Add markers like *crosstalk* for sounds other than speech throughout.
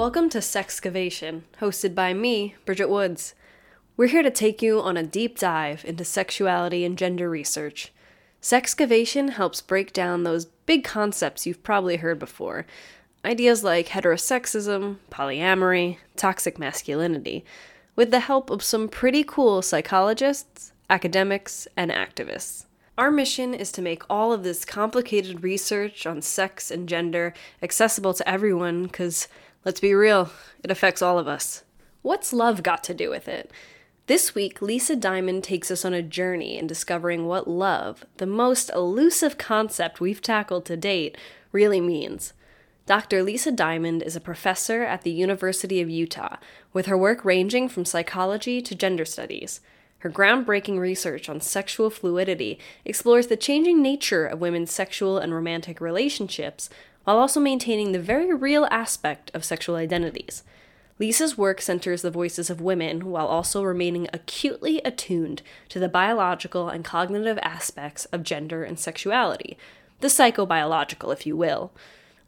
Welcome to Sexcavation, hosted by me, Bridget Woods. We're here to take you on a deep dive into sexuality and gender research. Sexcavation helps break down those big concepts you've probably heard before ideas like heterosexism, polyamory, toxic masculinity, with the help of some pretty cool psychologists, academics, and activists. Our mission is to make all of this complicated research on sex and gender accessible to everyone because Let's be real, it affects all of us. What's love got to do with it? This week, Lisa Diamond takes us on a journey in discovering what love, the most elusive concept we've tackled to date, really means. Dr. Lisa Diamond is a professor at the University of Utah, with her work ranging from psychology to gender studies. Her groundbreaking research on sexual fluidity explores the changing nature of women's sexual and romantic relationships while also maintaining the very real aspect of sexual identities. Lisa's work centers the voices of women while also remaining acutely attuned to the biological and cognitive aspects of gender and sexuality, the psychobiological, if you will.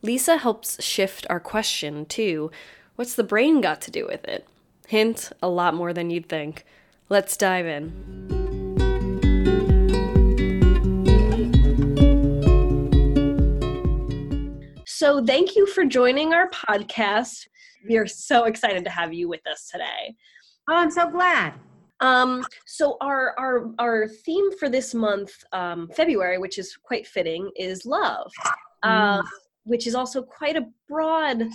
Lisa helps shift our question to what's the brain got to do with it? Hint, a lot more than you'd think. Let's dive in. So, thank you for joining our podcast. We are so excited to have you with us today. Oh, I'm so glad. Um, so our our our theme for this month, um, February, which is quite fitting, is love, uh, which is also quite a broad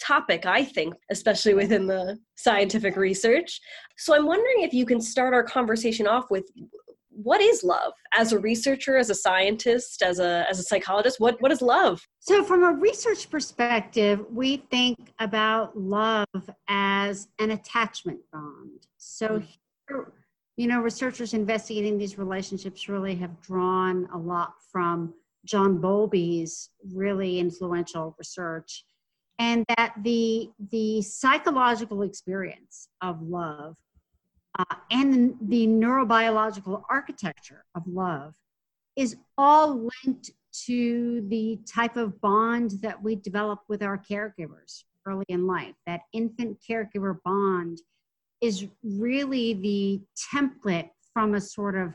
topic, I think, especially within the scientific research. So I'm wondering if you can start our conversation off with what is love? As a researcher as a scientist as a as a psychologist what what is love? So from a research perspective we think about love as an attachment bond. So hmm. here, you know researchers investigating these relationships really have drawn a lot from john bowlby's really influential research and that the the psychological experience of love uh, and the neurobiological architecture of love is all linked to the type of bond that we develop with our caregivers early in life. That infant caregiver bond is really the template from a sort of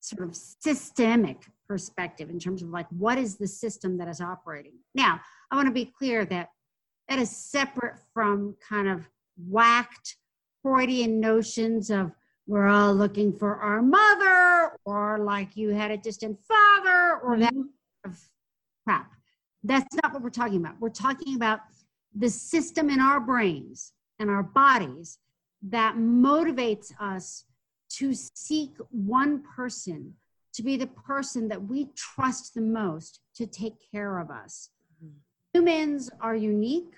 sort of systemic perspective in terms of like what is the system that is operating. Now, I want to be clear that that is separate from kind of whacked Freudian notions of we're all looking for our mother, or like you had a distant father, or that mm-hmm. of crap. That's not what we're talking about. We're talking about the system in our brains and our bodies that motivates us to seek one person to be the person that we trust the most to take care of us. Mm-hmm. Humans are unique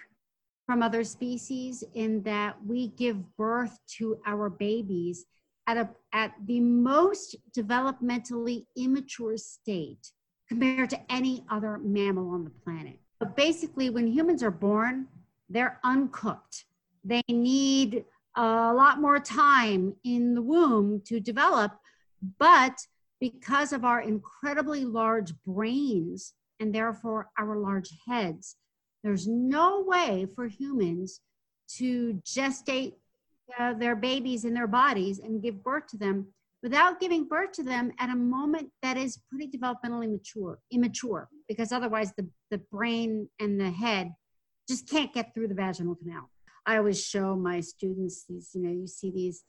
from other species in that we give birth to our babies at, a, at the most developmentally immature state compared to any other mammal on the planet. But basically, when humans are born, they're uncooked. They need a lot more time in the womb to develop, but because of our incredibly large brains and therefore our large heads, there's no way for humans to gestate uh, their babies in their bodies and give birth to them without giving birth to them at a moment that is pretty developmentally mature, immature, because otherwise the, the brain and the head just can't get through the vaginal canal. I always show my students these, you know, you see these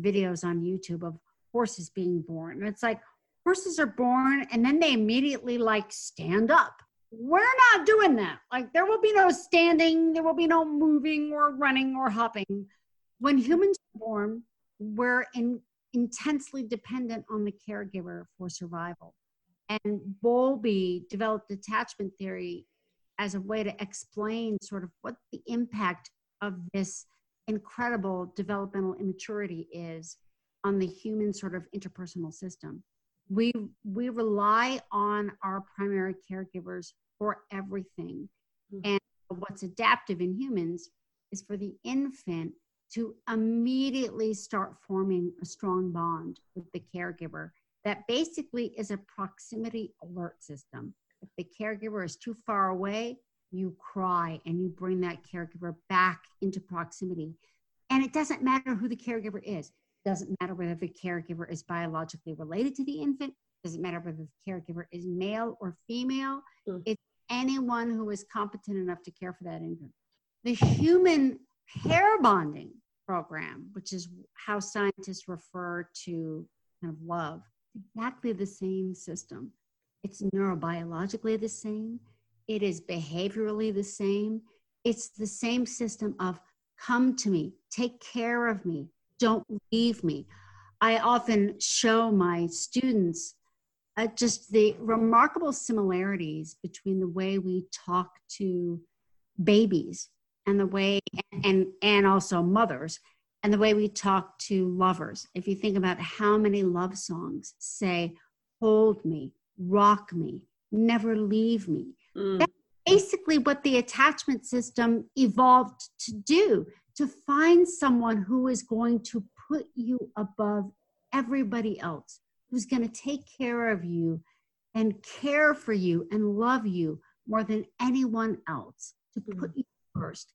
videos on YouTube of horses being born. It's like horses are born and then they immediately like stand up we're not doing that. Like there will be no standing, there will be no moving or running or hopping. When humans are born, we're in, intensely dependent on the caregiver for survival. And Bowlby developed attachment theory as a way to explain sort of what the impact of this incredible developmental immaturity is on the human sort of interpersonal system we we rely on our primary caregivers for everything mm-hmm. and what's adaptive in humans is for the infant to immediately start forming a strong bond with the caregiver that basically is a proximity alert system if the caregiver is too far away you cry and you bring that caregiver back into proximity. And it doesn't matter who the caregiver is. It doesn't matter whether the caregiver is biologically related to the infant. Doesn't matter whether the caregiver is male or female. Mm. It's anyone who is competent enough to care for that infant. The human pair bonding program, which is how scientists refer to kind of love, exactly the same system. It's neurobiologically the same. It is behaviorally the same. It's the same system of come to me, take care of me, don't leave me. I often show my students uh, just the remarkable similarities between the way we talk to babies and the way and and also mothers and the way we talk to lovers if you think about how many love songs say hold me rock me never leave me mm. that's basically what the attachment system evolved to do to find someone who is going to put you above everybody else who's going to take care of you and care for you and love you more than anyone else to mm. put you first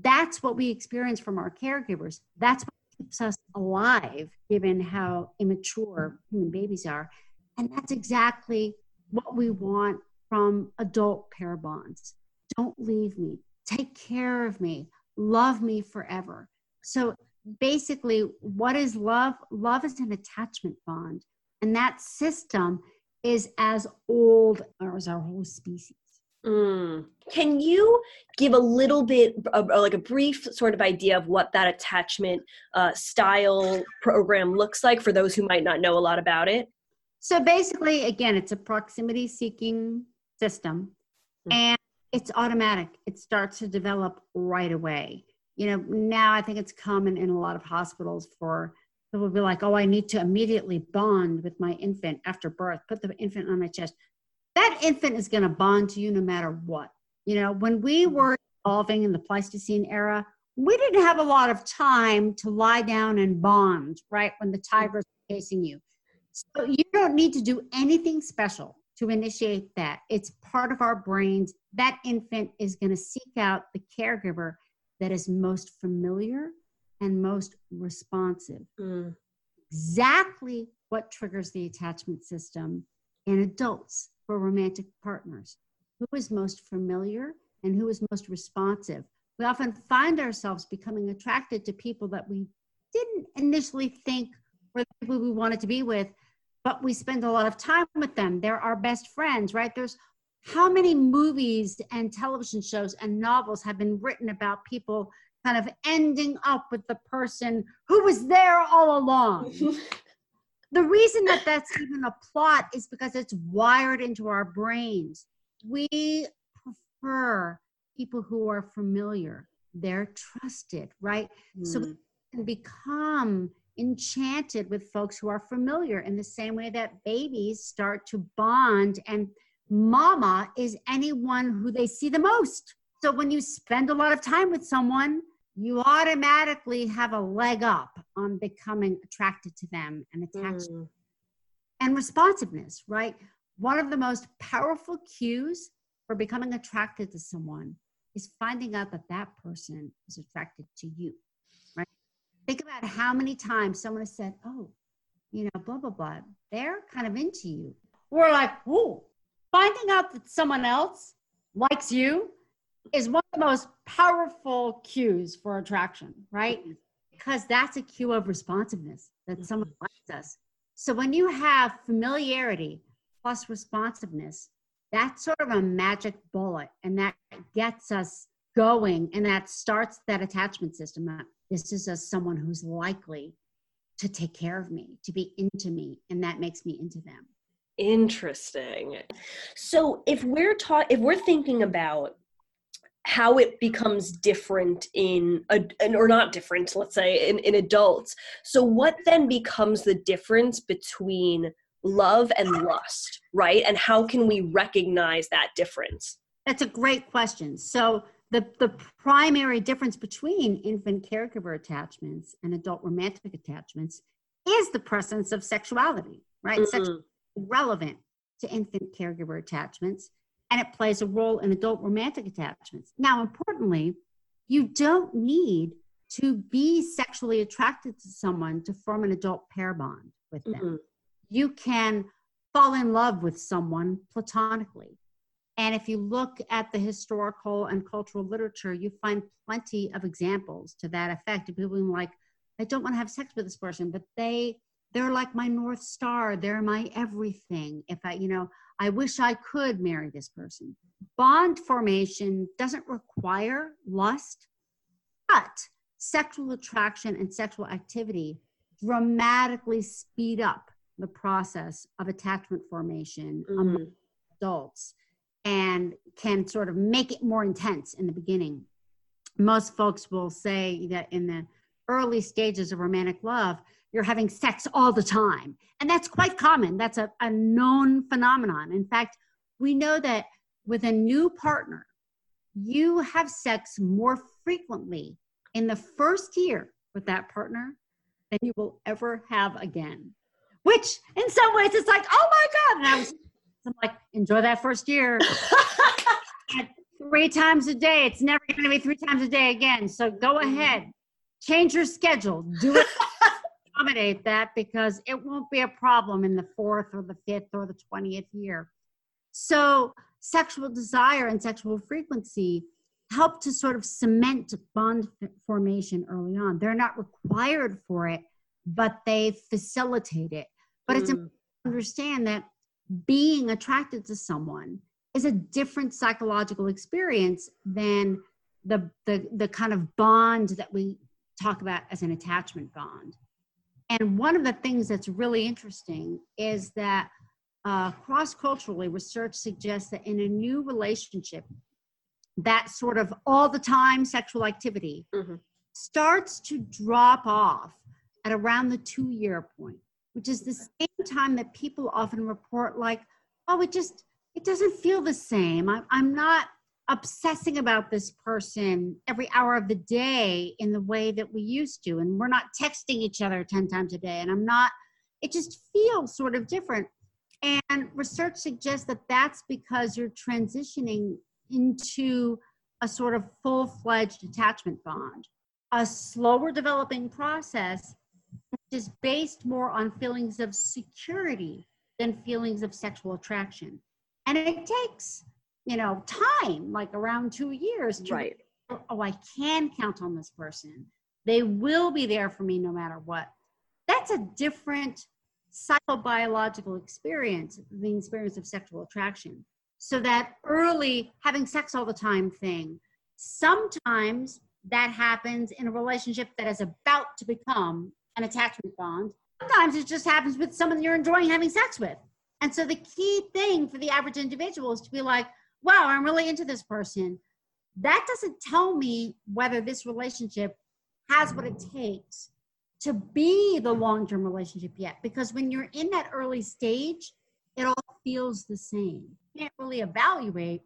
that's what we experience from our caregivers that's what keeps us alive given how immature human babies are and that's exactly what we want from adult pair bonds. Don't leave me. Take care of me. Love me forever. So basically, what is love? Love is an attachment bond. And that system is as old as our whole species. Mm. Can you give a little bit, of, like a brief sort of idea of what that attachment uh, style program looks like for those who might not know a lot about it? So basically, again, it's a proximity seeking system mm-hmm. and it's automatic. It starts to develop right away. You know, now I think it's common in a lot of hospitals for people to be like, oh, I need to immediately bond with my infant after birth, put the infant on my chest. That infant is going to bond to you no matter what. You know, when we mm-hmm. were evolving in the Pleistocene era, we didn't have a lot of time to lie down and bond, right? When the mm-hmm. tiger's chasing you. So you don't need to do anything special to initiate that. It's part of our brains. That infant is going to seek out the caregiver that is most familiar and most responsive. Mm. Exactly what triggers the attachment system in adults for romantic partners. Who is most familiar and who is most responsive? We often find ourselves becoming attracted to people that we didn't initially think were the people we wanted to be with but we spend a lot of time with them. They're our best friends, right? There's how many movies and television shows and novels have been written about people kind of ending up with the person who was there all along. *laughs* the reason that that's even a plot is because it's wired into our brains. We prefer people who are familiar, they're trusted, right? Mm. So we hmm. can become enchanted with folks who are familiar in the same way that babies start to bond and mama is anyone who they see the most. So when you spend a lot of time with someone, you automatically have a leg up on becoming attracted to them and attached. Mm. And responsiveness, right? One of the most powerful cues for becoming attracted to someone is finding out that that person is attracted to you. Think about how many times someone has said, Oh, you know, blah, blah, blah. They're kind of into you. We're like, Whoa, finding out that someone else likes you is one of the most powerful cues for attraction, right? Because that's a cue of responsiveness that mm-hmm. someone likes us. So when you have familiarity plus responsiveness, that's sort of a magic bullet and that gets us going and that starts that attachment system this is a someone who's likely to take care of me to be into me and that makes me into them. Interesting. So if we're taught if we're thinking about how it becomes different in or not different let's say in, in adults so what then becomes the difference between love and lust right? And how can we recognize that difference? That's a great question. So the, the primary difference between infant caregiver attachments and adult romantic attachments is the presence of sexuality, right? Mm-hmm. relevant to infant caregiver attachments. and it plays a role in adult romantic attachments. Now, importantly, you don't need to be sexually attracted to someone to form an adult pair bond with them. Mm-hmm. You can fall in love with someone platonically. And if you look at the historical and cultural literature, you find plenty of examples to that effect of people being like, I don't want to have sex with this person, but they they're like my north star. They're my everything. If I, you know, I wish I could marry this person. Bond formation doesn't require lust, but sexual attraction and sexual activity dramatically speed up the process of attachment formation mm-hmm. among adults and can sort of make it more intense in the beginning. Most folks will say that in the early stages of romantic love, you're having sex all the time. And that's quite common. That's a, a known phenomenon. In fact, we know that with a new partner, you have sex more frequently in the first year with that partner than you will ever have again. Which, in some ways, it's like, oh my God. And I was I'm like, enjoy that first year. *laughs* three times a day. It's never going to be three times a day again. So go mm-hmm. ahead, change your schedule, do it, *laughs* accommodate that because it won't be a problem in the fourth or the fifth or the 20th year. So, sexual desire and sexual frequency help to sort of cement bond formation early on. They're not required for it, but they facilitate it. But mm. it's important to understand that being attracted to someone is a different psychological experience than the, the, the kind of bond that we talk about as an attachment bond. And one of the things that's really interesting is that uh, cross culturally, research suggests that in a new relationship, that sort of all the time sexual activity mm-hmm. starts to drop off at around the two year point, which is the same time that people often report, like, oh, it just, it doesn't feel the same. I'm, I'm not obsessing about this person every hour of the day in the way that we used to. And we're not texting each other 10 times a day. And I'm not, it just feels sort of different. And research suggests that that's because you're transitioning into a sort of full fledged attachment bond. A slower developing process is based more on feelings of security than feelings of sexual attraction. And it takes you know time like around two years to right. oh i can count on this person. They will be there for me no matter what. That's a different psychobiological experience the experience of sexual attraction. So that early having sex all the time thing sometimes that happens in a relationship that is about to become an attachment bond sometimes it just happens with someone you're enjoying having sex with and so the key thing for the average individual is to be like wow, I'm really into this person. That doesn't tell me whether this relationship has what it takes to be the long term relationship yet. Because when you're in that early stage, it all feels the same. You can't really evaluate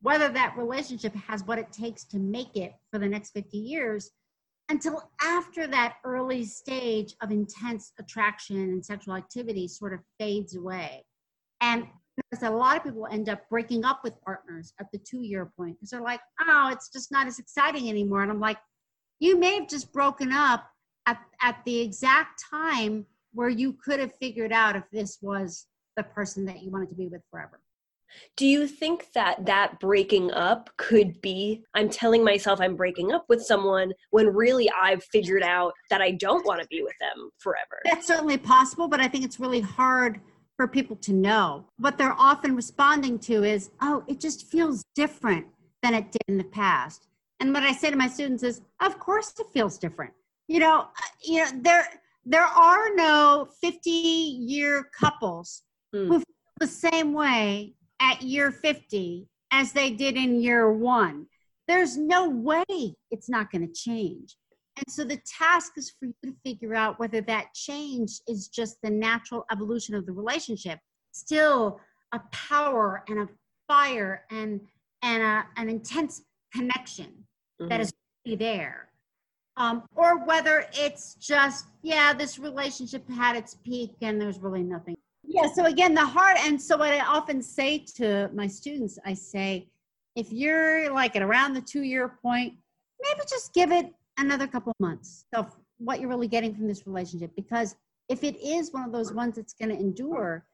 whether that relationship has what it takes to make it for the next 50 years until after that early stage of intense attraction and sexual activity sort of fades away. And a lot of people end up breaking up with partners at the two year point because they're like, oh, it's just not as exciting anymore. And I'm like, you may have just broken up at, at the exact time where you could have figured out if this was the person that you wanted to be with forever. Do you think that that breaking up could be I'm telling myself I'm breaking up with someone when really I've figured out that I don't want to be with them forever? That's certainly possible, but I think it's really hard for people to know. What they're often responding to is, oh, it just feels different than it did in the past. And what I say to my students is, of course it feels different. You know, uh, you know, there there are no 50 year couples mm. who feel the same way at year 50 as they did in year one. There's no way it's not going to change. And so the task is for you to figure out whether that change is just the natural evolution of the relationship, still a power and a fire and and a, an intense connection mm-hmm. that is really there. Um, or whether it's just, yeah, this relationship had its peak and there's really nothing. Yeah. So again, the heart, and so what I often say to my students, I say, if you're like at around the two year point, maybe just give it another couple months of what you're really getting from this relationship. Because if it is one of those ones that's going to endure,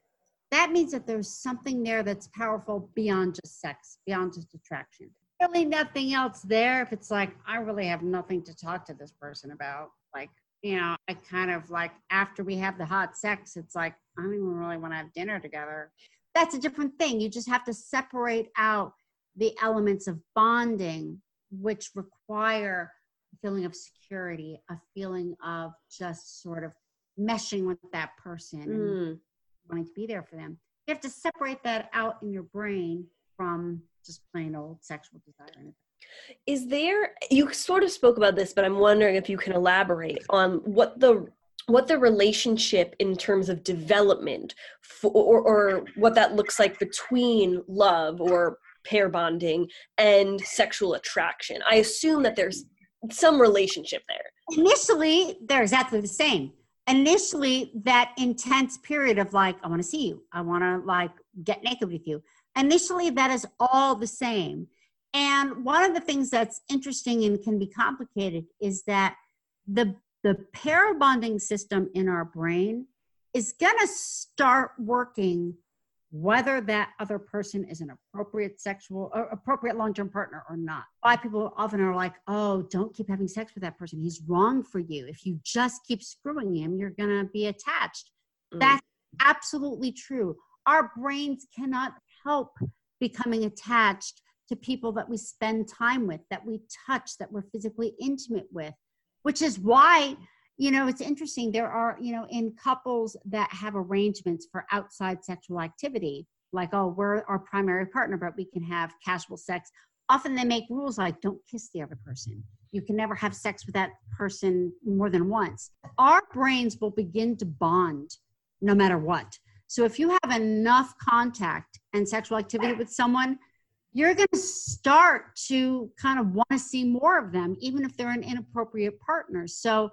that means that there's something there that's powerful beyond just sex, beyond just attraction. Really, nothing else there. If it's like, I really have nothing to talk to this person about, like, you know, I kind of like after we have the hot sex, it's like, I don't even really want to have dinner together. That's a different thing. You just have to separate out the elements of bonding, which require a feeling of security, a feeling of just sort of meshing with that person and Mm. wanting to be there for them. You have to separate that out in your brain from just plain old sexual desire. Is there you sort of spoke about this, but I'm wondering if you can elaborate on what the what the relationship in terms of development or, or what that looks like between love or pair bonding and sexual attraction. I assume that there's some relationship there. Initially, they're exactly the same. Initially, that intense period of like, I want to see you, I want to like get naked with you. Initially, that is all the same. And one of the things that's interesting and can be complicated is that the the pair bonding system in our brain is going to start working whether that other person is an appropriate sexual or appropriate long-term partner or not. Why people often are like, "Oh, don't keep having sex with that person. He's wrong for you. If you just keep screwing him, you're going to be attached." Mm. That's absolutely true. Our brains cannot help becoming attached to people that we spend time with, that we touch, that we're physically intimate with, which is why, you know, it's interesting. There are, you know, in couples that have arrangements for outside sexual activity, like, oh, we're our primary partner, but we can have casual sex. Often they make rules like don't kiss the other person. You can never have sex with that person more than once. Our brains will begin to bond no matter what. So if you have enough contact and sexual activity with someone, you're going to start to kind of want to see more of them, even if they're an inappropriate partner. So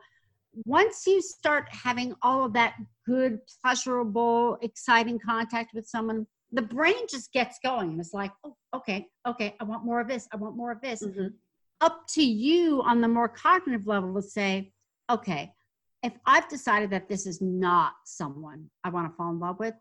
once you start having all of that good, pleasurable, exciting contact with someone, the brain just gets going and it's like, oh, okay, okay, I want more of this. I want more of this. Mhm. Up to you on the more cognitive level to say, okay, if I've decided that this is not someone I want to fall in love with,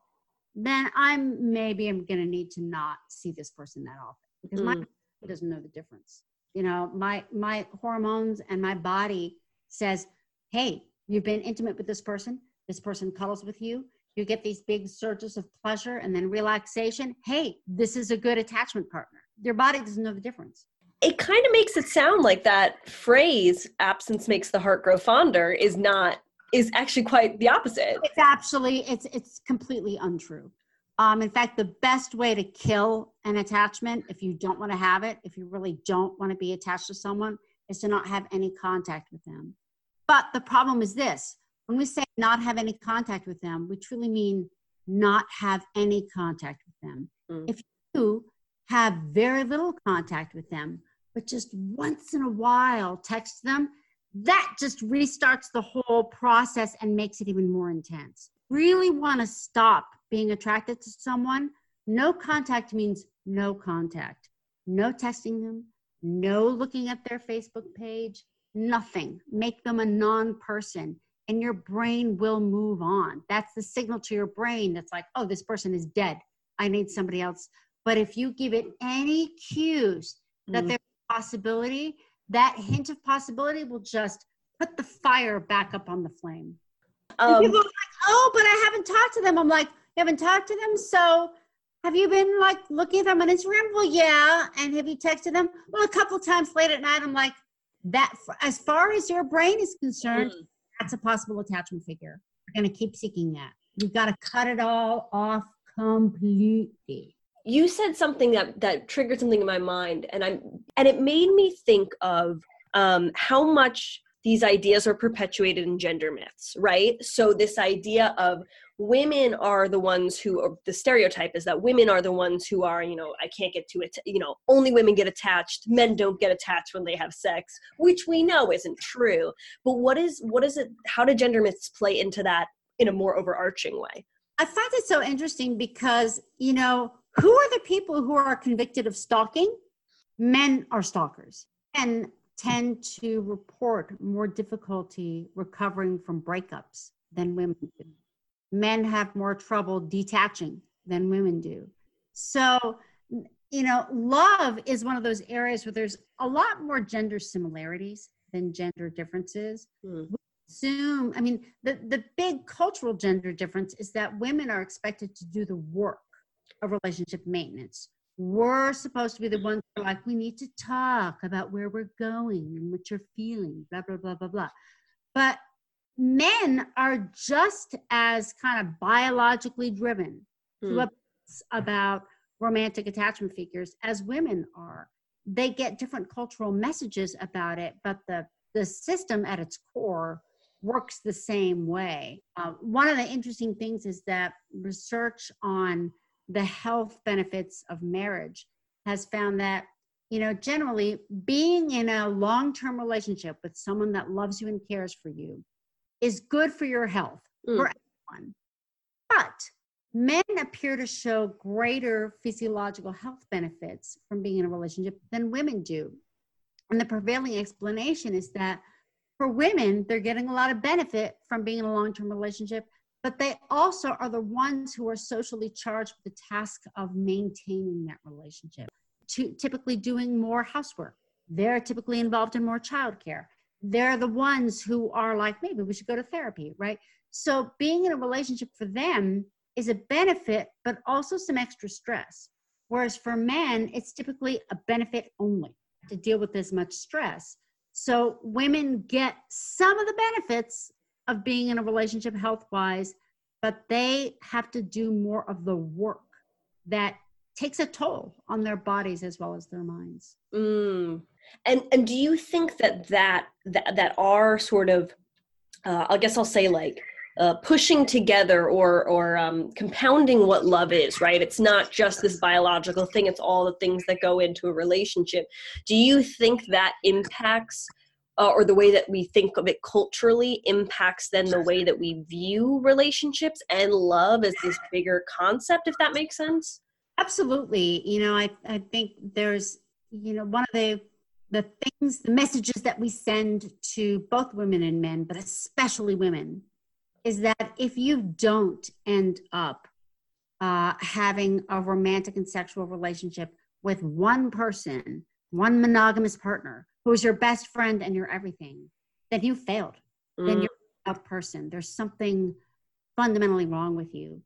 then I'm maybe I'm going to need to not see this person that often because my Mm. body doesn't know the difference. You know, my my hormones and my body says, "Hey, you've been intimate with this person. This person cuddles with you. You get these big surges of pleasure and then relaxation. Hey, this is a good attachment partner." Your body doesn't know the difference. It kind of makes it sound like that phrase absence makes the heart grow fonder is not is actually quite the opposite. It's actually it's it's completely untrue. Um, in fact, the best way to kill an attachment, if you don't want to have it, if you really don't want to be attached to someone, is to not have any contact with them. But the problem is this: when we say not have any contact with them, we truly mean not have any contact with them. Mm. If you have very little contact with them, but just once in a while text them, that just restarts the whole process and makes it even more intense. Really want to stop being attracted to someone? No contact means no contact. No texting them, no looking at their Facebook page, nothing. Make them a non person, and your brain will move on. That's the signal to your brain that's like, oh, this person is dead. I need somebody else. But if you give it any cues that Mm. there's a possibility, that hint of possibility will just put the fire back up on the flame. Um, people are like, oh, but I haven't talked to them. I'm like, you haven't talked to them? So have you been like looking at them on Instagram? Well, yeah. And have you texted them? Well, a couple times late at night, I'm like, that, as far as your brain is concerned, Mm. that's a possible attachment figure. We're going to keep seeking that. You've got to cut it all off completely. You said something that that triggered something in my mind and i'm and it made me think of um how much these ideas are perpetuated in gender myths right? So this idea of women are the ones who the stereotype is that women are the ones who are you know i can't get to it you know only women get attached men don't get attached when they have sex which we know isn't true. But what is what is it how do gender myths play into that in a more overarching way? I find it so interesting because, you know, who are the people who are convicted of stalking? Men are stalkers and tend to report more difficulty recovering from breakups than women do. Men have more trouble detaching than women do. So, you know, love is one of those areas where there's a lot more gender similarities than gender differences. Mm. We assume, I mean, the, the big cultural gender difference is that women are expected to do the work of relationship maintenance. We're supposed to be the ones who are like, we need to talk about where we're going and what you're feeling, blah, blah, blah, blah, blah. But men are just as kind of biologically driven hmm. to about romantic attachment figures as women are. They get different cultural messages about it, but the, the system at its core works the same way. Uh, one of the interesting things is that research on the health benefits of marriage has found that you know generally being in a long-term relationship with someone that loves you and cares for you is good for your health mm. for everyone but men appear to show greater physiological health benefits from being in a relationship than women do and the prevailing explanation is that for women they're getting a lot of benefit from being in a long-term relationship but they also are the ones who are socially charged with the task of maintaining that relationship, to typically doing more housework. They're typically involved in more childcare. They're the ones who are like, maybe we should go to therapy, right? So being in a relationship for them is a benefit, but also some extra stress. Whereas for men, it's typically a benefit only to deal with as much stress. So women get some of the benefits of being in a relationship health wise, but they have to do more of the work that takes a toll on their bodies as well as their minds. Mm. And and do you think that that that, that are sort of uh, I guess I'll say like uh, pushing together or or um, compounding what love is right it's not just this biological thing it's all the things that go into a relationship do you think that impacts uh, or the way that we think of it culturally impacts then the way that we view relationships and love as this bigger concept if that makes sense? Absolutely. You know i, I think there's you know one of the the things the messages that we send to both women and men but especially women is that if you don't end up uh, having a romantic and sexual relationship with one person one monogamous partner who's your best friend and your everything, then you failed. Mm. Then you're a person. There's something fundamentally wrong with you.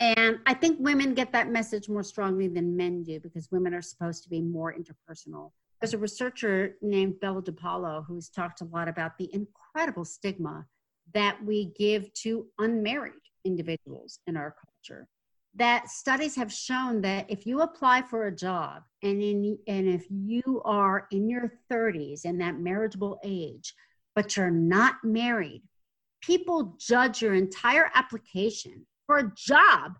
And I think women get that message more strongly than men do because women are supposed to be more interpersonal. There's a researcher named Bella DePaulo who's talked a lot about the incredible stigma that we give to unmarried individuals in our culture that studies have shown that if you apply for a job and in and if you are in your 30s and that marriageable age but you're not married people judge your entire application for a job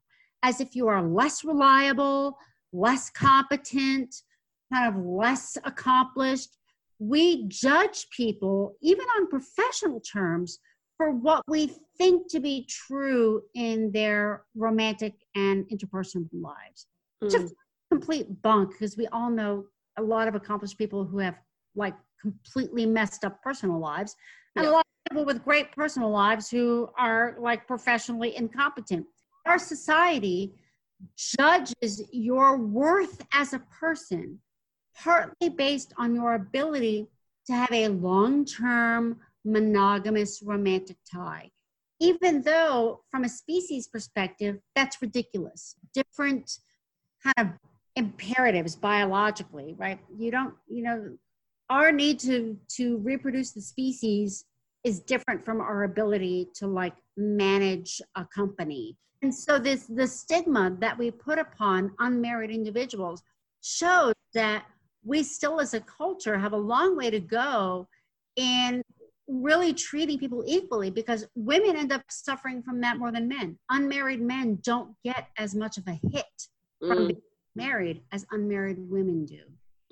as if you are less reliable less competent kind of less accomplished. We judge people even on professional terms for what we think to be true in their romantic and interpersonal lives. Mm. Just complete bunk because we all know a lot of accomplished people who have like completely messed up personal lives and yeah. a lot of people with great personal lives who are like professionally incompetent. Our society judges your worth as a person partly based on your ability to have a long term monogamous romantic tie. Even though, from a species perspective, that's ridiculous. Different kind of imperatives biologically, right? You don't, you know, our need to to reproduce the species is different from our ability to like manage a company. And so this the stigma that we put upon unmarried individuals shows that we still as a culture have a long way to go in really treating people equally because women end up suffering from that more than men. Unmarried men don't get as much of a hit from mm. being married as unmarried women do.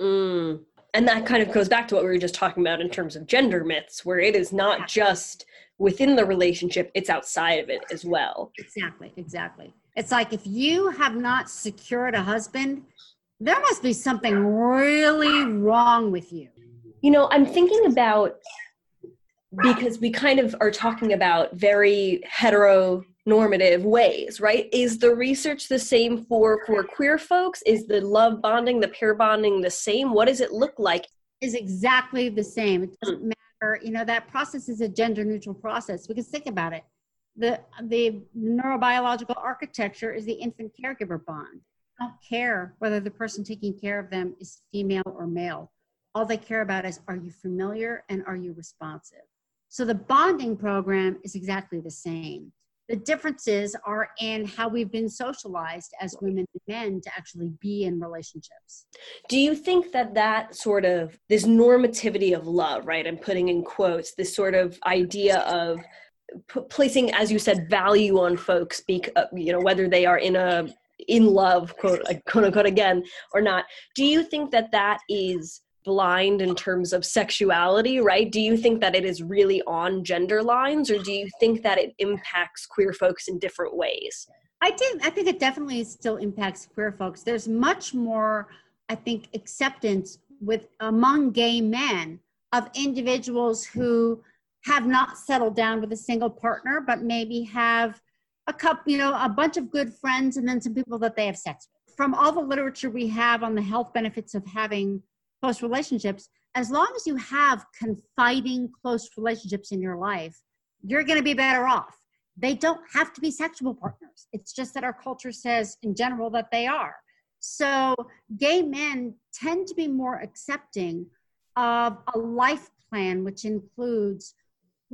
Mm. and that kind of goes back to what we were just talking about in terms of gender myths where it is not just within the relationship it's outside of it as well exactly exactly it's like if you have not secured a husband there must be something really wrong with you you know i'm thinking about because we kind of are talking about very heteronormative ways right? Is the research the same for for queer folks? Is the love bonding the pair bonding the same? What does it look like? Is exactly the same. It doesn't mm. matter. You know that process is a gender neutral process. Because think about it. The the neurobiological architecture is the infant caregiver bond. I don't care whether the person taking care of them is female or male. All they care about is are you familiar and are you responsive so the bonding program is exactly the same. The differences are in how we've been socialized as women and men to actually be in relationships. Do you think that that sort of this normativity of love, right? I'm putting in quotes this sort of idea of p- placing, as you said, value on folks, bec- uh, you know, whether they are in a in love, quote, quote unquote, again or not. Do you think that that is blind in terms of sexuality, right? Do you think that it is really on gender lines or do you think that it impacts queer folks in different ways? I think I think it definitely still impacts queer folks. There's much more I think acceptance with among gay men of individuals who have not settled down with a single partner but maybe have a couple, you know, a bunch of good friends and then some people that they have sex with. From all the literature we have on the health benefits of having close relationships, as long as you have confiding close relationships in your life, you're going to be better off. They don't have to be sexual partners. It's just that our culture says in general that they are. So gay men tend to be more accepting of a life plan, which includes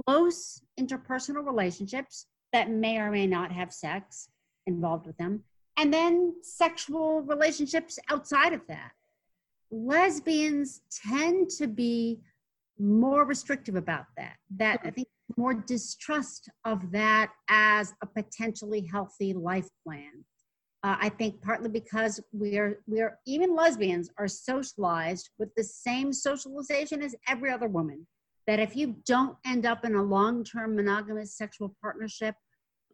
close interpersonal relationships that may or may not have sex involved with them, and then sexual relationships outside of that lesbians tend to be more restrictive about that that i think more distrust of that as a potentially healthy life plan. Uh, i think partly because we're we're even lesbians are socialized with the same socialization as every other woman that if you don't end up in a long-term monogamous sexual partnership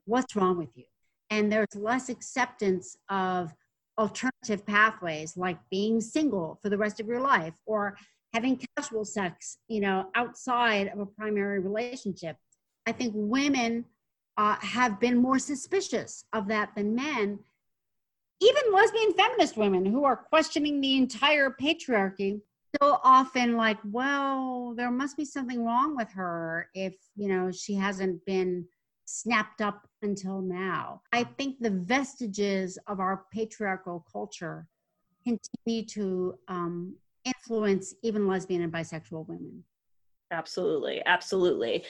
what's wrong with you? And there's less acceptance of alternative pathways like being single for the rest of your life or having casual sex you know outside of a primary relationship. I think women uh, have been more suspicious of that than men. Even lesbian feminist women who are questioning the entire patriarchy so often like well there must be something wrong with her if you know she hasn't been snapped up until now. I think the vestiges of our patriarchal culture continue to um, influence even lesbian and bisexual women. Absolutely, absolutely.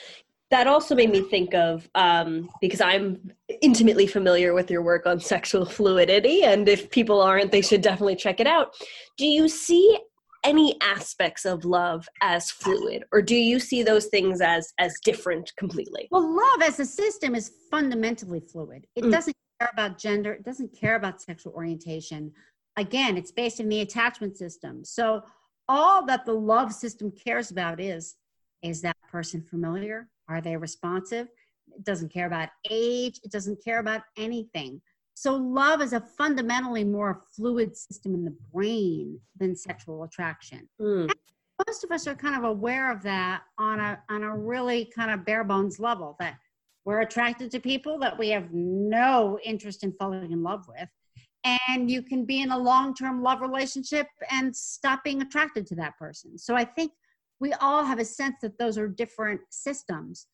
That also made me think of um, because I'm intimately familiar with your work on sexual fluidity, and if people aren't, they should definitely check it out. Do you see any aspects of love as fluid or do you see those things as as different completely? Well love as a system is fundamentally fluid. It mm. doesn't care about gender it doesn't care about sexual orientation. Again it's based in the attachment system. So all that the love system cares about is is that person familiar? Are they responsive? It doesn't care about age it doesn't care about anything so love is a fundamentally more fluid system in the brain than sexual attraction. Mm. Most of us are kind of aware of that on a on a really kind of bare bones level that we're attracted to people that we have no interest in falling in love with. And you can be in a long-term love relationship and stop being attracted to that person. So I think we all have a sense that those are different systems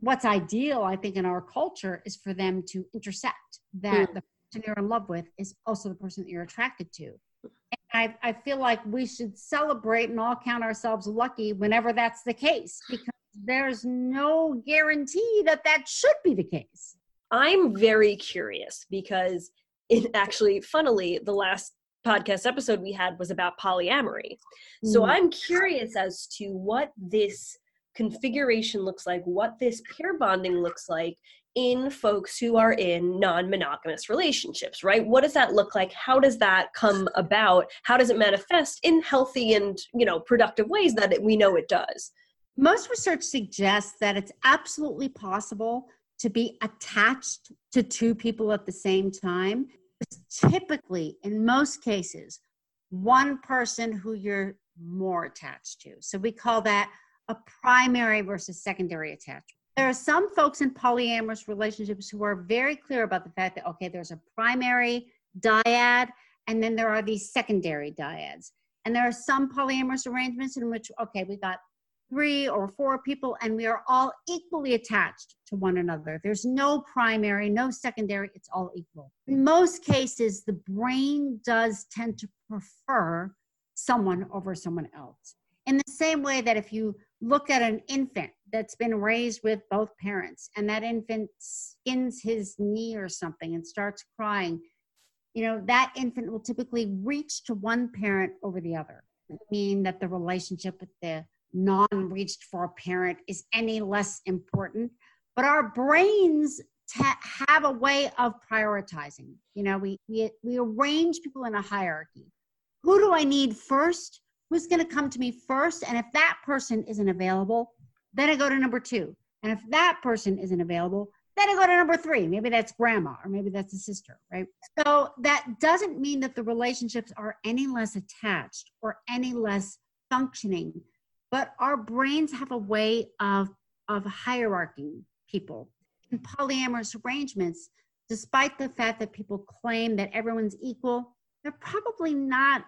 what's ideal, I think, in our culture is for them to intersect that mm. the person you're in love with is also the person that you're attracted to. And I, I feel like we should celebrate and all count ourselves lucky whenever that's the case because there's no guarantee that that should be the case. I'm very curious because it actually, funnily, the last podcast episode we had was about polyamory. So mm. I'm curious as to what this configuration looks like, what this pair bonding looks like in folks who are in non-monogamous relationships right? What does that look like? How does that come about? How does it manifest in healthy and you know productive ways that it, we know it does? Most research suggests that it's absolutely possible to be attached to two people at the same time. Typically in most cases one person who you're more attached to. So we call that a primary versus secondary attachment. There are some folks in polyamorous relationships who are very clear about the fact that okay there's a primary dyad and then there are these secondary dyads. And there are some polyamorous arrangements in which okay we got three or four people and we are all equally attached to one another. There's no primary no secondary it's all equal. In most cases the brain does tend to prefer someone over someone else. In the same way that if you look at an infant that's been raised with both parents and that infant skins his knee or something and starts crying you know that infant will typically reach to one parent over the other. Mean that the relationship with the non-reached for parent is any less important but our brains have a way of prioritizing. You know we, we we arrange people in a hierarchy. Who do i need first who's going to come to me first and if that person isn't available then I go to number two. And if that person isn't available, then I go to number three. Maybe that's grandma or maybe that's a sister, right? So that doesn't mean that the relationships are any less attached or any less functioning, but our brains have a way of, of hierarchying people. In polyamorous arrangements, despite the fact that people claim that everyone's equal, they're probably not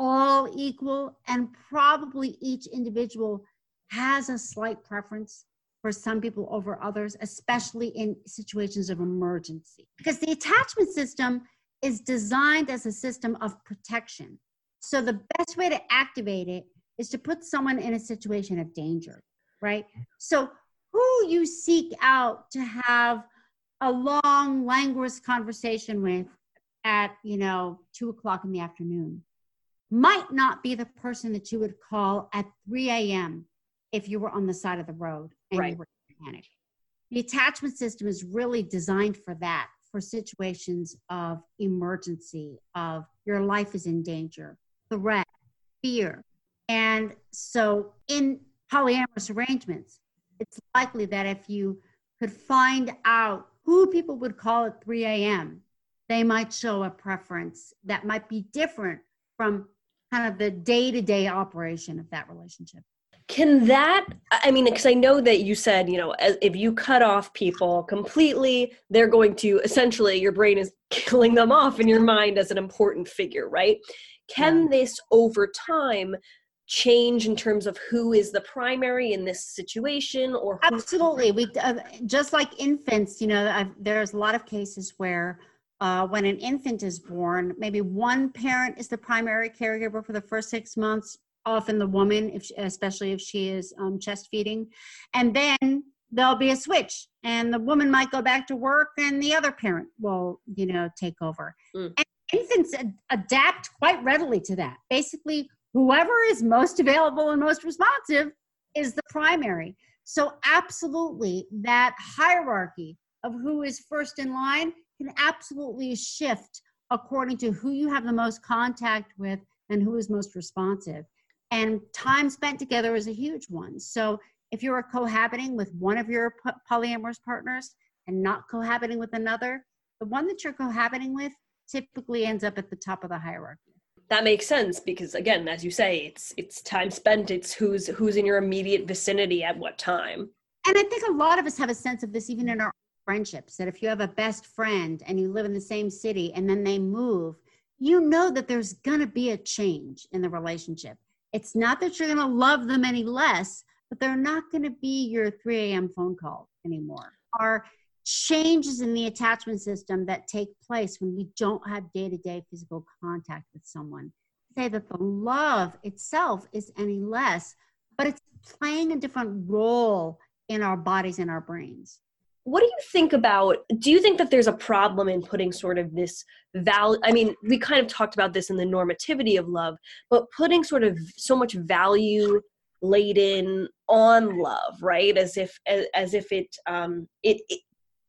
all equal, and probably each individual has a slight preference for some people over others, especially in situations of emergency. Because the attachment system is designed as a system of protection. So the best way to activate it is to put someone in a situation of danger, right? So who you seek out to have a long, languorous conversation with at, you know, two o'clock in the afternoon might not be the person that you would call at 3 a.m if you were on the side of the road and right. you were in panic. The attachment system is really designed for that, for situations of emergency, of your life is in danger, threat, fear. And so in polyamorous arrangements, it's likely that if you could find out who people would call at 3 a.m., they might show a preference that might be different from kind of the day to day operation of that relationship? Can that i mean because i know that you said you know if you cut off people completely they're going to essentially your brain is *laughs* killing them off in your mind as an important figure right? Can yeah. this over time change in terms of who is the primary in this situation or absolutely. We uh, just like infants you know I've, there's a lot of cases where uh, when an infant is born maybe one parent is the primary caregiver for the first six months often the woman, if she, especially if she is um, chest feeding, and then there'll be a switch, and the woman might go back to work, and the other parent will, you know, take over. Mm. And infants ad- adapt quite readily to that. Basically, whoever is most available and most responsive is the primary. So, absolutely, that hierarchy of who is first in line can absolutely shift according to who you have the most contact with and who is most responsive. And time spent together is a huge one. So if you're cohabiting with one of your polyamorous partners and not cohabiting with another, the one that you're cohabiting with typically ends up at the top of the hierarchy. That makes sense because again, as you say, it's it's time spent, it's who's who's in your immediate vicinity at what time. And I think a lot of us have a sense of this even in our friendships that if you have a best friend and you live in the same city and then they move, you know that there's going to be a change in the relationship. It's not that you're going to love them any less, but they're not going to be your 3 a.m. phone call anymore. Are changes in the attachment system that take place when we don't have day to day physical contact with someone. Say that the love itself is any less, but it's playing a different role in our bodies and our brains what do you think about do you think that there's a problem in putting sort of this value i mean we kind of talked about this in the normativity of love but putting sort of so much value laden on love right as if as, as if it um it, it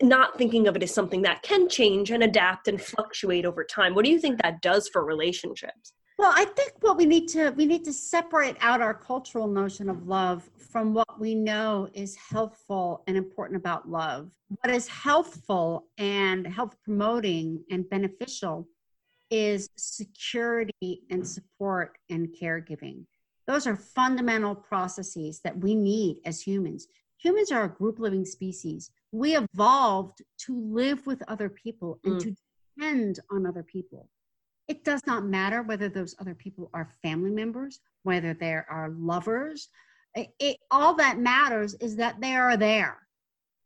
not thinking of it as something that can change and adapt and fluctuate over time. What do you think that does for relationships? Well, I think what we need to we need to separate out our cultural notion of love from what we know is healthful and important about love. What is healthful and health promoting and beneficial is security and support and caregiving. Those are fundamental processes that we need as humans. Humans are a group living species. We evolved to live with other people and mm. to depend on other people. It does not matter whether those other people are family members, whether they are lovers. It, it, all that matters is that they are there.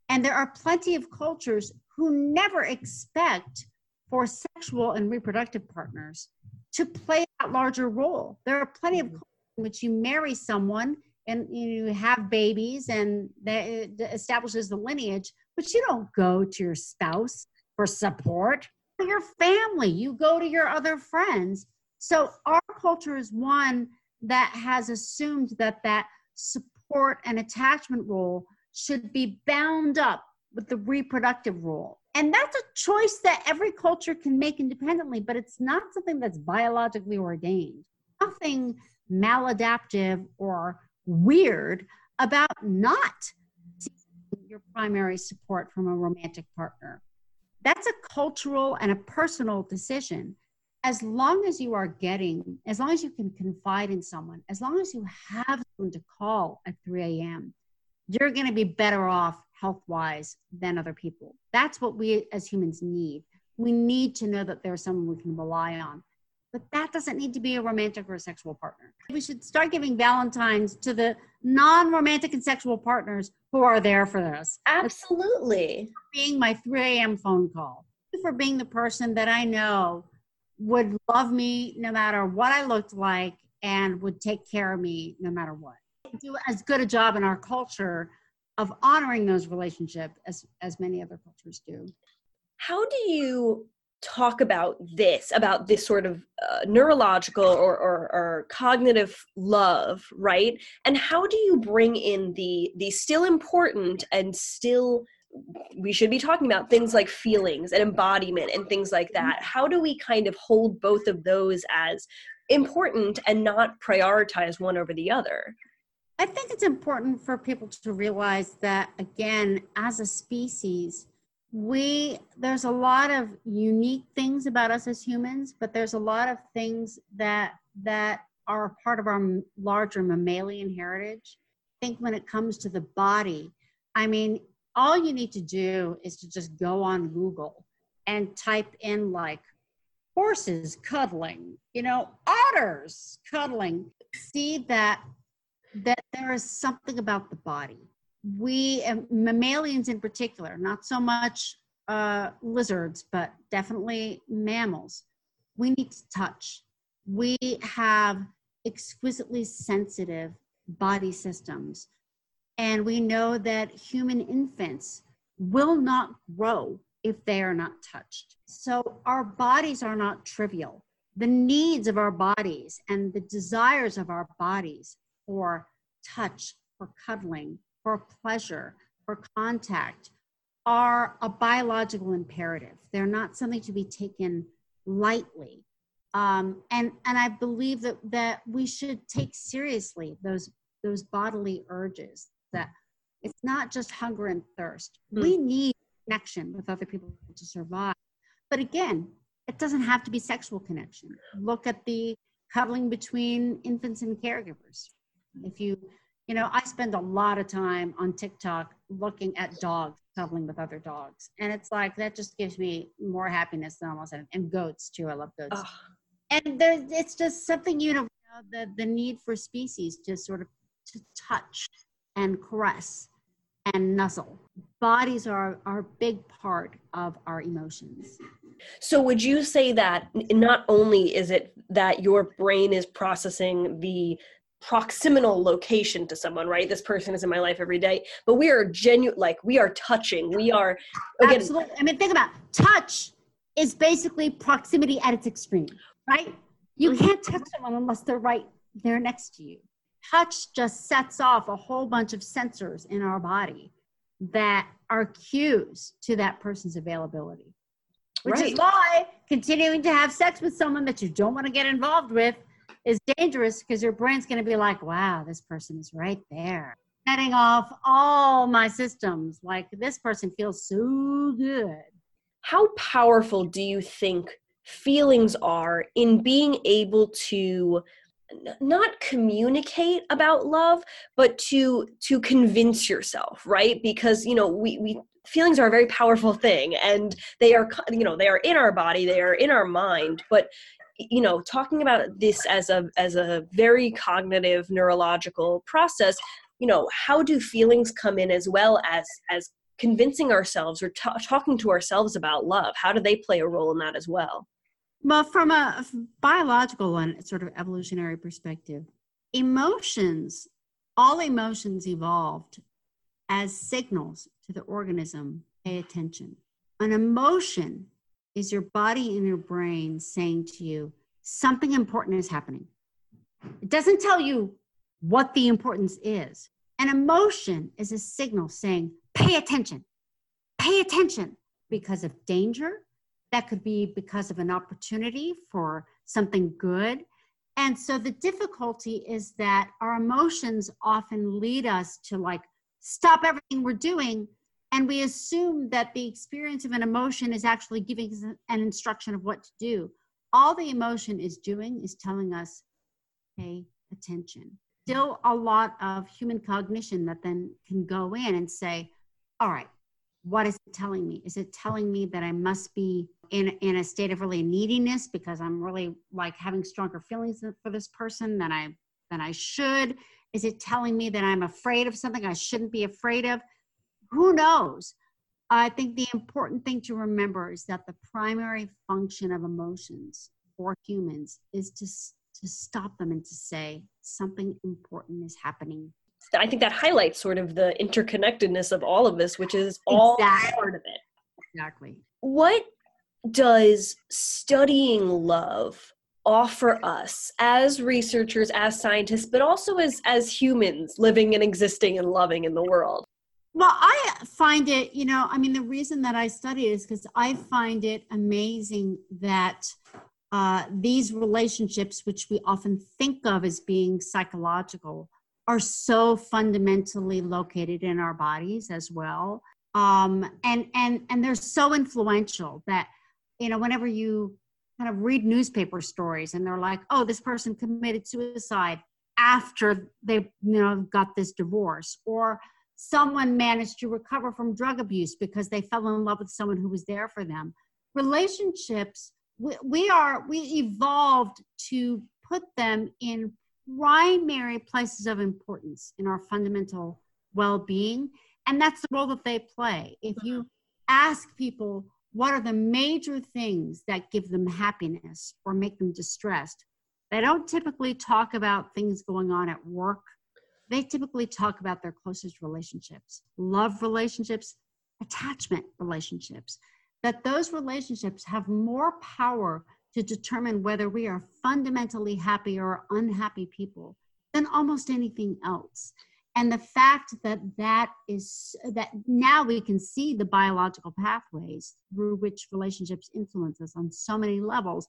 And there are plenty of cultures who never expect for sexual and reproductive partners to play that larger role. There are plenty of mm-hmm. in which you marry someone and you have babies and that establishes the lineage, but you don't go to your spouse for support. For your family, you go to your other friends. So our culture is one that has assumed that that support and attachment role should be bound up with the reproductive role. And that's a choice that every culture can make independently, but it's not something that's biologically ordained. Nothing maladaptive or weird about not your primary support from a romantic partner. That's a cultural and a personal decision. As long as you are getting, as long as you can confide in someone, as long as you have someone to call at 3 a.m., you're going to be better off health wise than other people. That's what we as humans need. We need to know that there's someone we can rely on. But that doesn't need to be a romantic or a sexual partner. We should start giving Valentines to the non romantic and sexual partners who are there for us. Absolutely. being my 3 a.m. phone call, for being the person that I know would love me no matter what I looked like and would take care of me no matter what. Do as good a job in our culture of honoring those relationships as as many other cultures do how do you talk about this about this sort of uh, neurological or, or, or cognitive love right? And how do you bring in the the still important and still we should be talking about things like feelings and embodiment and things like mm-hmm. that. How do we kind of hold both of those as important and not prioritize one over the other? I think it's important for people to realize that, again, as a species, we there's a lot of unique things about us as humans, but there's a lot of things that that are part of our larger mammalian heritage. I think when it comes to the body, I mean, all you need to do is to just go on Google and type in like horses cuddling, you know, otters cuddling. See that that there is something about the body. We, mammalians in particular, not so much uh, lizards, but definitely mammals, we need to touch. We have exquisitely sensitive body systems. And we know that human infants will not grow if they are not touched. So our bodies are not trivial. The needs of our bodies and the desires of our bodies for touch, for cuddling, for pleasure, for contact are a biological imperative. They're not something to be taken lightly. Um, and and I believe that that we should take seriously those those bodily urges. That it's not just hunger and thirst. Mm. We need connection with other people to survive. But again, it doesn't have to be sexual connection. Look at the cuddling between infants and caregivers. If you, you know, I spend a lot of time on TikTok looking at dogs cuddling with other dogs. And it's like, that just gives me more happiness than almost anything. And goats too. I love goats. Oh. And there, it's just something, you know, the, the need for species to sort of to touch and caress and nuzzle. Bodies are, are a big part of our emotions. So, would you say that not only is it that your brain is processing the proximal location to someone, right? This person is in my life every day, but we are genuine, like we are touching. We are again, absolutely. I mean, think about it. touch is basically proximity at its extreme, right? You mm-hmm. can't touch someone unless they're right there next to you. Touch just sets off a whole bunch of sensors in our body that are cues to that person's availability. Which Right. is why continuing to have sex with someone that you don't want to get involved with is dangerous because your brain's going to be like, wow, this person is right there. Setting off all my systems. Like, this person feels so good. how powerful do you think feelings are in being able to not communicate about love but to to convince yourself right because you know we we feelings are a very powerful thing and they are you know they are in our body they are in our mind but you know talking about this as a as a very cognitive neurological process you know how do feelings come in as well as as convincing ourselves or ta talking to ourselves about love? How do they play a role in that as well? Well, from a biological and sort of evolutionary perspective, emotions, all emotions evolved as signals to the organism. Pay attention. An emotion is your body and your brain saying to you, something important is happening. It doesn't tell you what the importance is. An emotion is a signal saying, pay attention, pay attention because of danger. That could be because of an opportunity for something good. And so the difficulty is that our emotions often lead us to like stop everything we're doing. And we assume that the experience of an emotion is actually giving us an instruction of what to do. All the emotion is doing is telling us, pay attention. Still a lot of human cognition that then can go in and say, all right, what is it telling me? Is it telling me that I must be in, in a state of really neediness because I'm really like having stronger feelings for this person than I than I should? Is it telling me that I'm afraid of something I shouldn't be afraid of? Who knows? I think the important thing to remember is that the primary function of emotions for humans is to to stop them and to say something important is happening. i think that highlights sort of the interconnectedness of all of this which is all Exactly. part of it Exactly. what does studying love offer us as researchers as scientists but also as as humans living and existing and loving in the world Well, I find it, you know, I mean, the reason that I study is because I find it amazing that uh, these relationships, which we often think of as being psychological, are so fundamentally located in our bodies as well. Um, and and and they're so influential that you know whenever you kind of read newspaper stories and they're like, oh, this person committed suicide after they you know got this divorce or someone managed to recover from drug abuse because they fell in love with someone who was there for them. Relationships we, we are we evolved to put them in primary places of importance in our fundamental well-being and that's the role that they play. If you ask people what are the major things that give them happiness or make them distressed they don't typically talk about things going on at work they typically talk about their closest relationships, love relationships, attachment relationships, that those relationships have more power to determine whether we are fundamentally happy or unhappy people than almost anything else. And the fact that that is that now we can see the biological pathways through which relationships influence us on so many levels.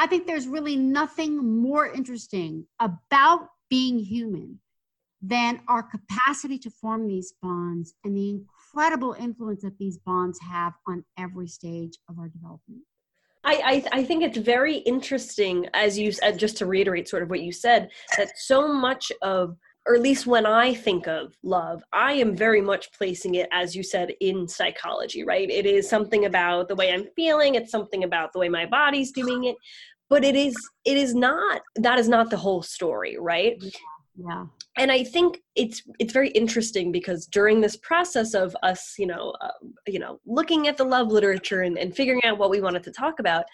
I think there's really nothing more interesting about being human than our capacity to form these bonds and the incredible influence that these bonds have on every stage of our development. I, I, I think it's very interesting, as you said, just to reiterate sort of what you said, that so much of, or at least when I think of love, I am very much placing it, as you said, in psychology, right? It is something about the way I'm feeling, it's something about the way my body's doing it, but it is, it is not, that is not the whole story, right? Yeah. And i think it's it's very interesting because during this process of us you know uh, you know looking at the love literature and, and figuring out what we wanted to talk about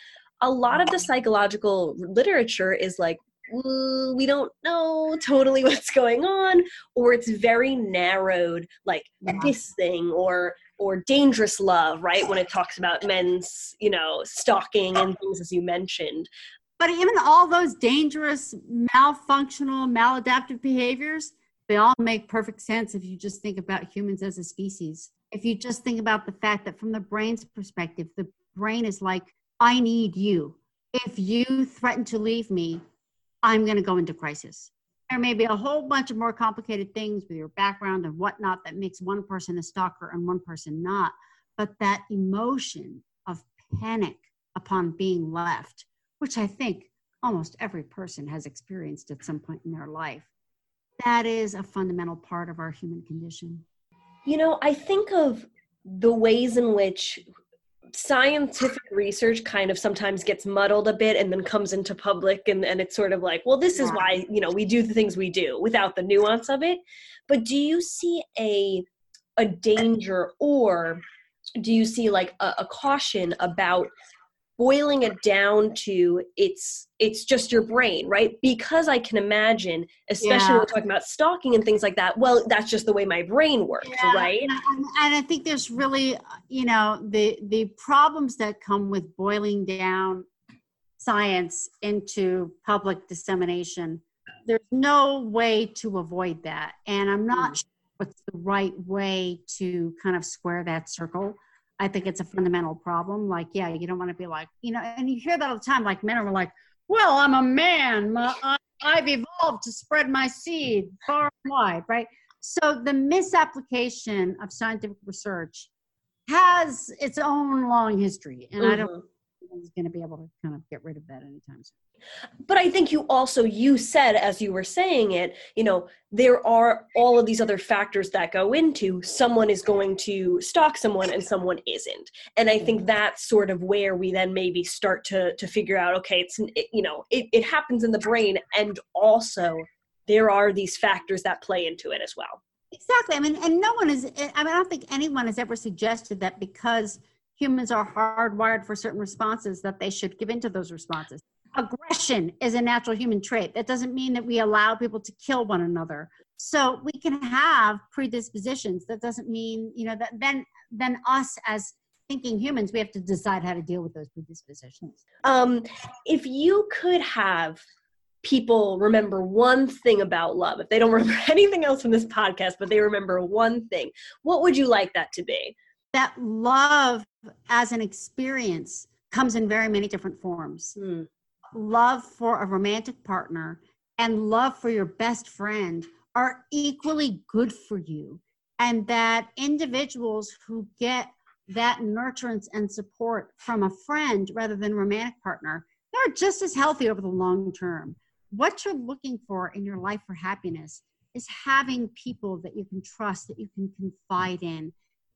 a lot of the psychological literature is like we don't know totally *laughs* what's going on or it's very narrowed like Yeah. this thing or or dangerous love right when it talks about men's you know stalking and things as you mentioned But even all those dangerous, malfunctional, maladaptive behaviors, they all make perfect sense if you just think about humans as a species. If you just think about the fact that from the brain's perspective, the brain is like, I need you. If you threaten to leave me, I'm going to go into crisis. There may be a whole bunch of more complicated things with your background and whatnot that makes one person a stalker and one person not. But that emotion of panic upon being left, which I think almost every person has experienced at some point in their life, that is a fundamental part of our human condition. You know, I think of the ways in which scientific research kind of sometimes gets muddled a bit and then comes into public and, and it's sort of like well this is why you know we do the things we do without the nuance of it but do you see a a danger or do you see like a, a caution about boiling it down to it's it's just your brain right because i can imagine especially yeah. when we're talking about stalking and things like that well that's just the way my brain works yeah. right and, and i think there's really you know the the problems that come with boiling down science into public dissemination there's no way to avoid that and i'm not mm. sure what's the right way to kind of square that circle I think it's a fundamental problem. Like, yeah, you don't want to be like, you know, and you hear that all the time. Like, men are like, well, I'm a man. My, I, I've evolved to spread my seed far and wide, right? So the misapplication of scientific research has its own long history. And mm-hmm. I don't mm-hmm. Is going to be able to kind of get rid of that anytime soon. But i think you also you said as you were saying it you know there are all of these other factors that go into someone is going to stalk someone and someone isn't. And i think mm-hmm. that's sort of where we then maybe start to to figure out okay it's it, you know it, it happens in the brain and also there are these factors that play into it as well. Exactly. I mean and no one is i mean i don't think anyone has ever suggested that because humans are hardwired for certain responses that they should give into those responses aggression is a natural human trait. That doesn't mean that we allow people to kill one another. So we can have predispositions. That doesn't mean, you know, that then then us as thinking humans, we have to decide how to deal with those predispositions. Um, if you could have people remember one thing about love, if they don't remember *laughs* anything else from this podcast, but they remember one thing, what would you like that to be? That love as an experience comes in very many different forms. Hmm love for a romantic partner and love for your best friend are equally good for you. And that individuals who get that nurturance and support from a friend rather than romantic partner, they're just as healthy over the long term. What you're looking for in your life for happiness is having people that you can trust, that you can confide in.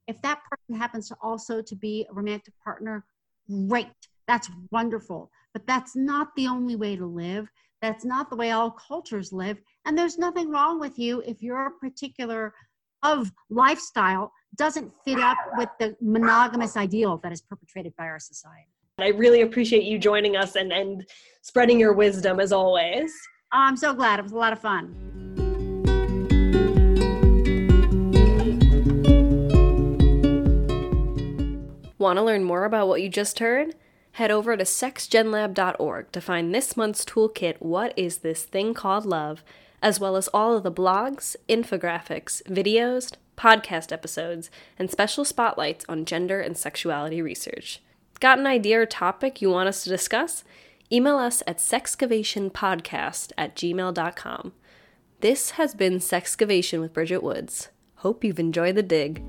If that person happens to also to be a romantic partner, great. That's wonderful. But that's not the only way to live. That's not the way all cultures live. And there's nothing wrong with you if your particular of lifestyle doesn't fit up with the monogamous ideal that is perpetrated by our society. I really appreciate you joining us and, and spreading your wisdom as always. I'm so glad. It was a lot of fun. Want to learn more about what you just heard? head over to sexgenlab.org to find this month's toolkit, What is This Thing Called Love, as well as all of the blogs, infographics, videos, podcast episodes, and special spotlights on gender and sexuality research. Got an idea or topic you want us to discuss? Email us at sexcavationpodcast at gmail.com. This has been Sexcavation with Bridget Woods. Hope you've enjoyed the dig.